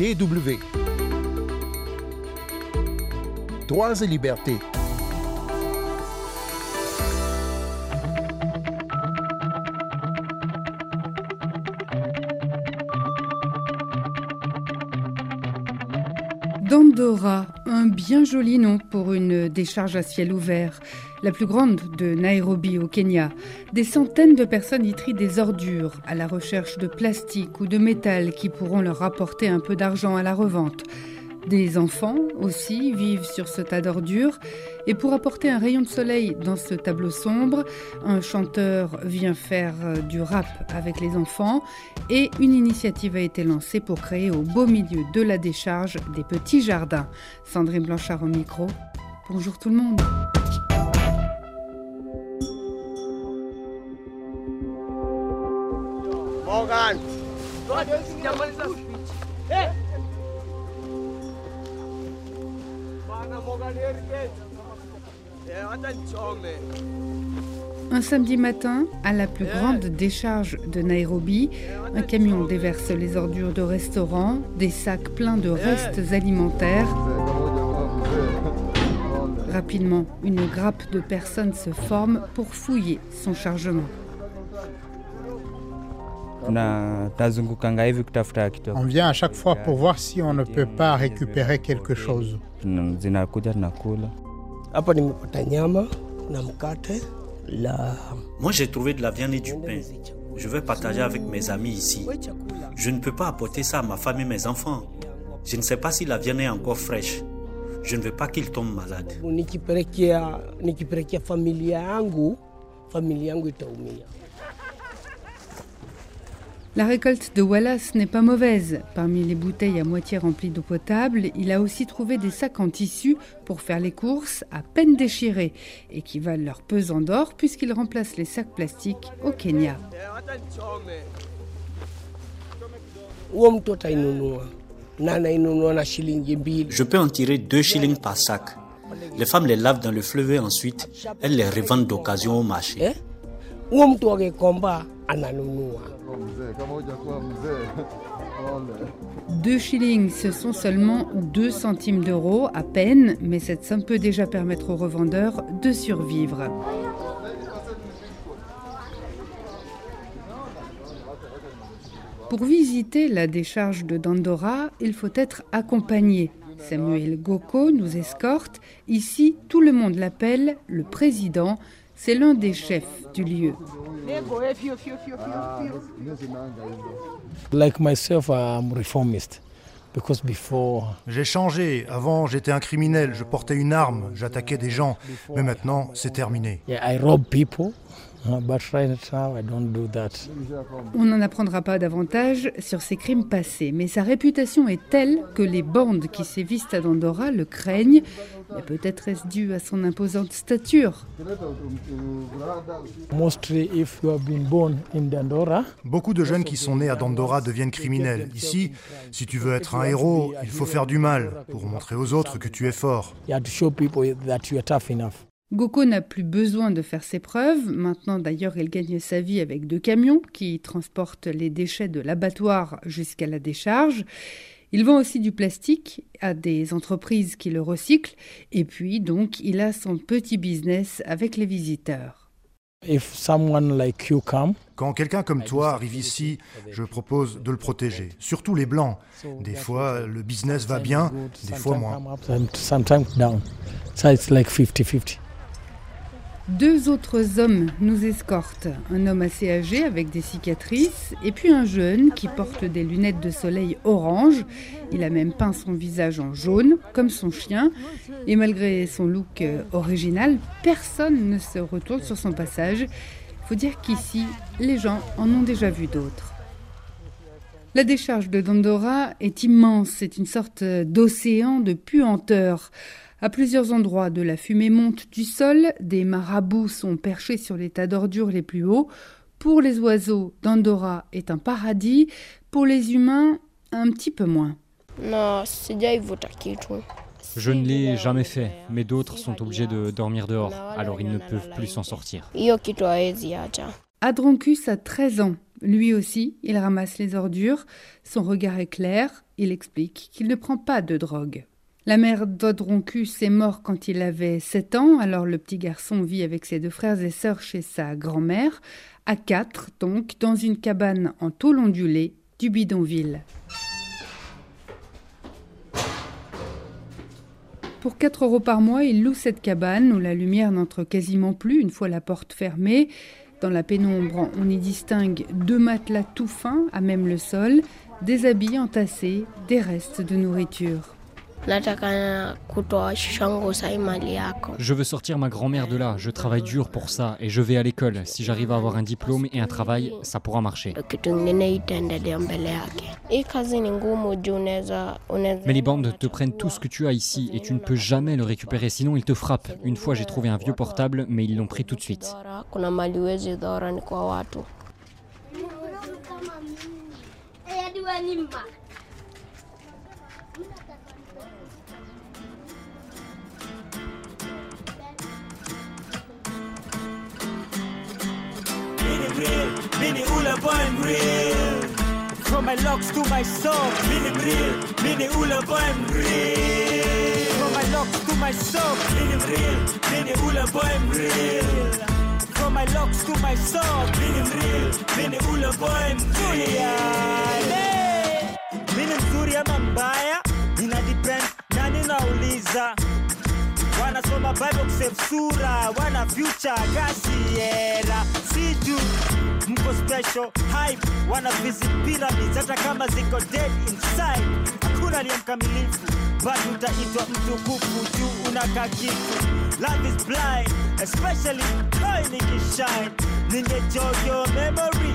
DW. Droits et libertés. Dandora, un bien joli nom pour une décharge à ciel ouvert, la plus grande de Nairobi au Kenya. Des centaines de personnes y trient des ordures à la recherche de plastique ou de métal qui pourront leur rapporter un peu d'argent à la revente. Des enfants aussi vivent sur ce tas d'ordures et pour apporter un rayon de soleil dans ce tableau sombre, un chanteur vient faire euh, du rap avec les enfants et une initiative a été lancée pour créer au beau milieu de la décharge des petits jardins. Sandrine Blanchard au micro. Bonjour tout le monde. Morgan. Un samedi matin, à la plus grande décharge de Nairobi, un camion déverse les ordures de restaurants, des sacs pleins de restes alimentaires. Rapidement, une grappe de personnes se forme pour fouiller son chargement. On vient à chaque fois pour voir si on ne peut pas récupérer quelque chose. Moi, j'ai trouvé de la viande et du pain. Je vais partager avec mes amis ici. Je ne peux pas apporter ça à ma femme et mes enfants. Je ne sais pas si la viande est encore fraîche. Je ne veux pas qu'ils tombent malades. La récolte de Wallace n'est pas mauvaise. Parmi les bouteilles à moitié remplies d'eau potable, il a aussi trouvé des sacs en tissu pour faire les courses à peine déchirés et qui valent leur pesant d'or puisqu'ils remplacent les sacs plastiques au Kenya. Je peux en tirer deux shillings par sac. Les femmes les lavent dans le fleuve et ensuite elles les revendent d'occasion au marché. Deux shillings, ce sont seulement 2 centimes d'euros à peine, mais cette somme peut déjà permettre aux revendeurs de survivre. Pour visiter la décharge de Dandora, il faut être accompagné. Samuel Goko nous escorte. Ici, tout le monde l'appelle le président. C'est l'un des chefs du lieu. Like myself, I'm reformist. Because before, J'ai changé. Avant, j'étais un criminel. Je portais une arme. J'attaquais des gens. Mais maintenant, c'est terminé. yeah, I rob people, but right now I don't do that. On n'en apprendra pas davantage sur ses crimes passés, mais sa réputation est telle que les bandes qui sévissent à Dandora le craignent. Mais peut-être est-ce dû à son imposante stature. Mostly, if you have been born in Dandora, Beaucoup de jeunes qui sont nés à Dandora deviennent criminels. Ici, si tu veux être un héros, il faut faire du mal pour montrer aux autres que tu es fort. Goko n'a plus besoin de faire ses preuves. Maintenant, d'ailleurs, il gagne sa vie avec deux camions qui transportent les déchets de l'abattoir jusqu'à la décharge. Il vend aussi du plastique à des entreprises qui le recyclent. Et puis, donc, il a son petit business avec les visiteurs. If someone like you come, Quand quelqu'un comme toi arrive ici, je propose de le protéger. Surtout les blancs. Des fois, le business va bien, des fois sometimes moins. Deux autres hommes nous escortent. Un homme assez âgé avec des cicatrices et puis un jeune qui porte des lunettes de soleil orange. Il a même peint son visage en jaune, comme son chien. Et malgré son look euh, original, personne ne se retourne sur son passage. Il faut dire qu'ici, les gens en ont déjà vu d'autres. La décharge de Dandora est immense, c'est une sorte d'océan de puanteur. À plusieurs endroits de la fumée monte du sol, des marabouts sont perchés sur les tas d'ordures les plus hauts. Pour les oiseaux, Dandora est un paradis, pour les humains, un petit peu moins. Je ne l'ai jamais fait, mais d'autres sont obligés de dormir dehors, alors ils ne peuvent plus s'en sortir. Adroncus a 13 ans. Lui aussi, il ramasse les ordures. Son regard est clair. Il explique qu'il ne prend pas de drogue. La mère d'Odroncus est morte quand il avait 7 ans, alors le petit garçon vit avec ses deux frères et sœurs chez sa grand-mère, à quatre donc, dans une cabane en tôle ondulée du bidonville. Pour 4 euros par mois, il loue cette cabane où la lumière n'entre quasiment plus une fois la porte fermée. Dans la pénombre, on y distingue deux matelas tout fins, à même le sol, des habits entassés, des restes de nourriture. Je veux sortir ma grand-mère de là. Je travaille dur pour ça et je vais à l'école. Si j'arrive à avoir un diplôme et un travail, ça pourra marcher. Mais les bandes te prennent tout ce que tu as ici et tu ne peux jamais le récupérer, sinon ils te frappent. Une fois j'ai trouvé un vieux portable, mais ils l'ont pris tout de suite. Real, mini ule boy real. From my locks to my soul, mini real, mini ule boy real. From my locks to my soul, mini real, mini ule boy real. From my locks to my soul, mini real, mini ule boy real. Mini mzuri ama mbaya, ina depend nani nauliza wanasoma bible kusave sura wana future gasiera si juu mko special hype wana visit pyramids hata kama ziko dead inside. Hakuna aliye mkamilifu bado utaitwa mtukufu juu unaka kitu love is blind especially boy nikishine. Ningejojo memory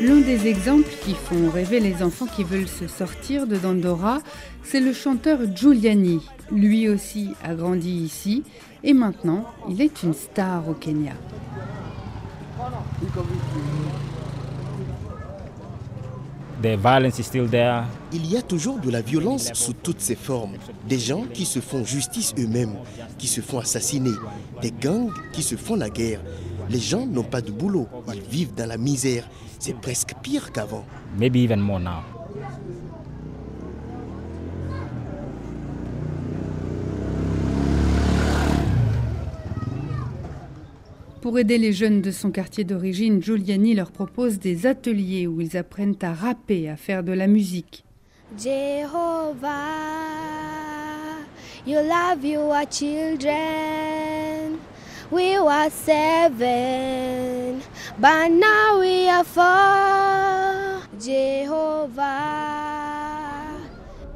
L'un des exemples qui font rêver les enfants qui veulent se sortir de Dandora, c'est le chanteur Giuliani. Lui aussi a grandi ici et maintenant il est une star au Kenya. Il y a toujours de la violence sous toutes ses formes. Des gens qui se font justice eux-mêmes, qui se font assassiner, des gangs qui se font la guerre. Les gens n'ont pas de boulot, ils vivent dans la misère. C'est presque pire qu'avant. Maybe even more now. Pour aider les jeunes de son quartier d'origine, Giuliani leur propose des ateliers où ils apprennent à rapper, à faire de la musique. Jehovah, you love your children. We were seven, but now we are four. Jehovah,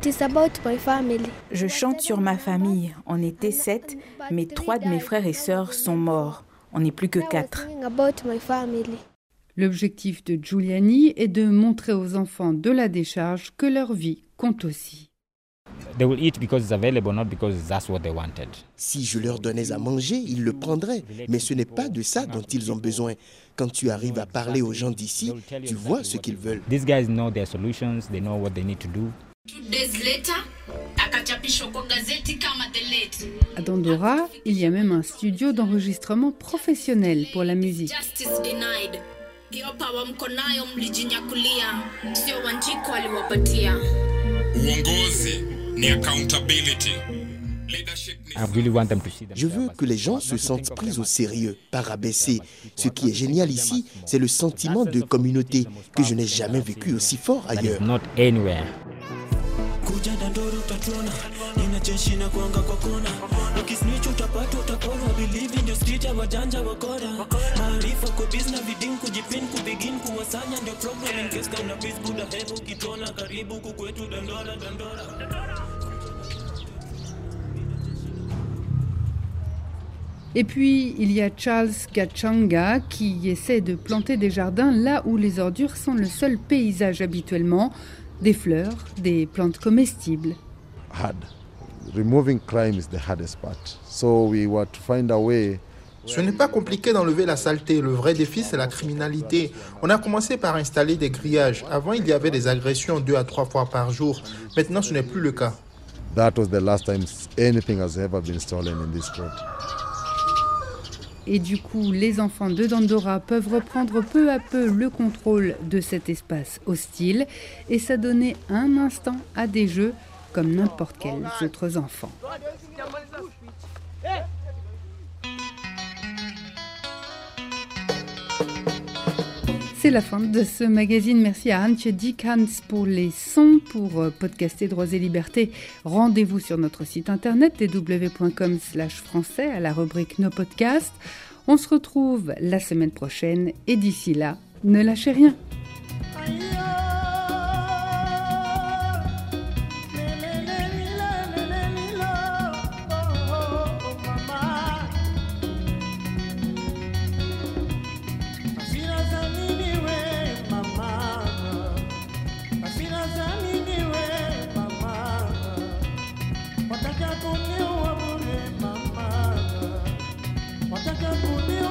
it is about my family. Je chante sur ma famille. On était sept, mais trois de mes frères et sœurs sont morts. On n'est plus que quatre. L'objectif de Giuliani est de montrer aux enfants de la décharge que leur vie compte aussi. They will eat because it's available, not because that's what they wanted. Si je leur donnais à manger, ils le prendraient. Mais ce n'est pas de ça dont ils ont besoin. Quand tu arrives à parler aux gens d'ici, tu vois ce qu'ils veulent. These guys know their solutions, they know what they need to do. À Dandora, il y a même un studio d'enregistrement professionnel pour la musique. see Je veux que les gens se sentent pris au sérieux, pas rabaissés. Ce qui est génial ici, c'est le sentiment de communauté que je n'ai jamais vécu aussi fort ailleurs. Et puis, il y a Charles Kachanga qui essaie de planter des jardins là où les ordures sont le seul paysage habituellement, des fleurs, des plantes comestibles. Ce n'est pas compliqué d'enlever la saleté. Le vrai défi, c'est la criminalité. On a commencé par installer des grillages. Avant, il y avait des agressions deux à trois fois par jour. Maintenant, ce n'est plus le cas. That was the last time anything has ever been stolen in this et du coup, les enfants de Dandora peuvent reprendre peu à peu le contrôle de cet espace hostile et s'adonner un instant à des jeux comme n'importe quels autres enfants. C'est la fin de ce magazine. Merci à Antje Dickans pour les sons, pour euh, podcaster Droits et Libertés. Rendez-vous sur notre site internet www.com français à la rubrique Nos podcasts. On se retrouve la semaine prochaine et d'ici là, ne lâchez rien. what mama, wataka kulia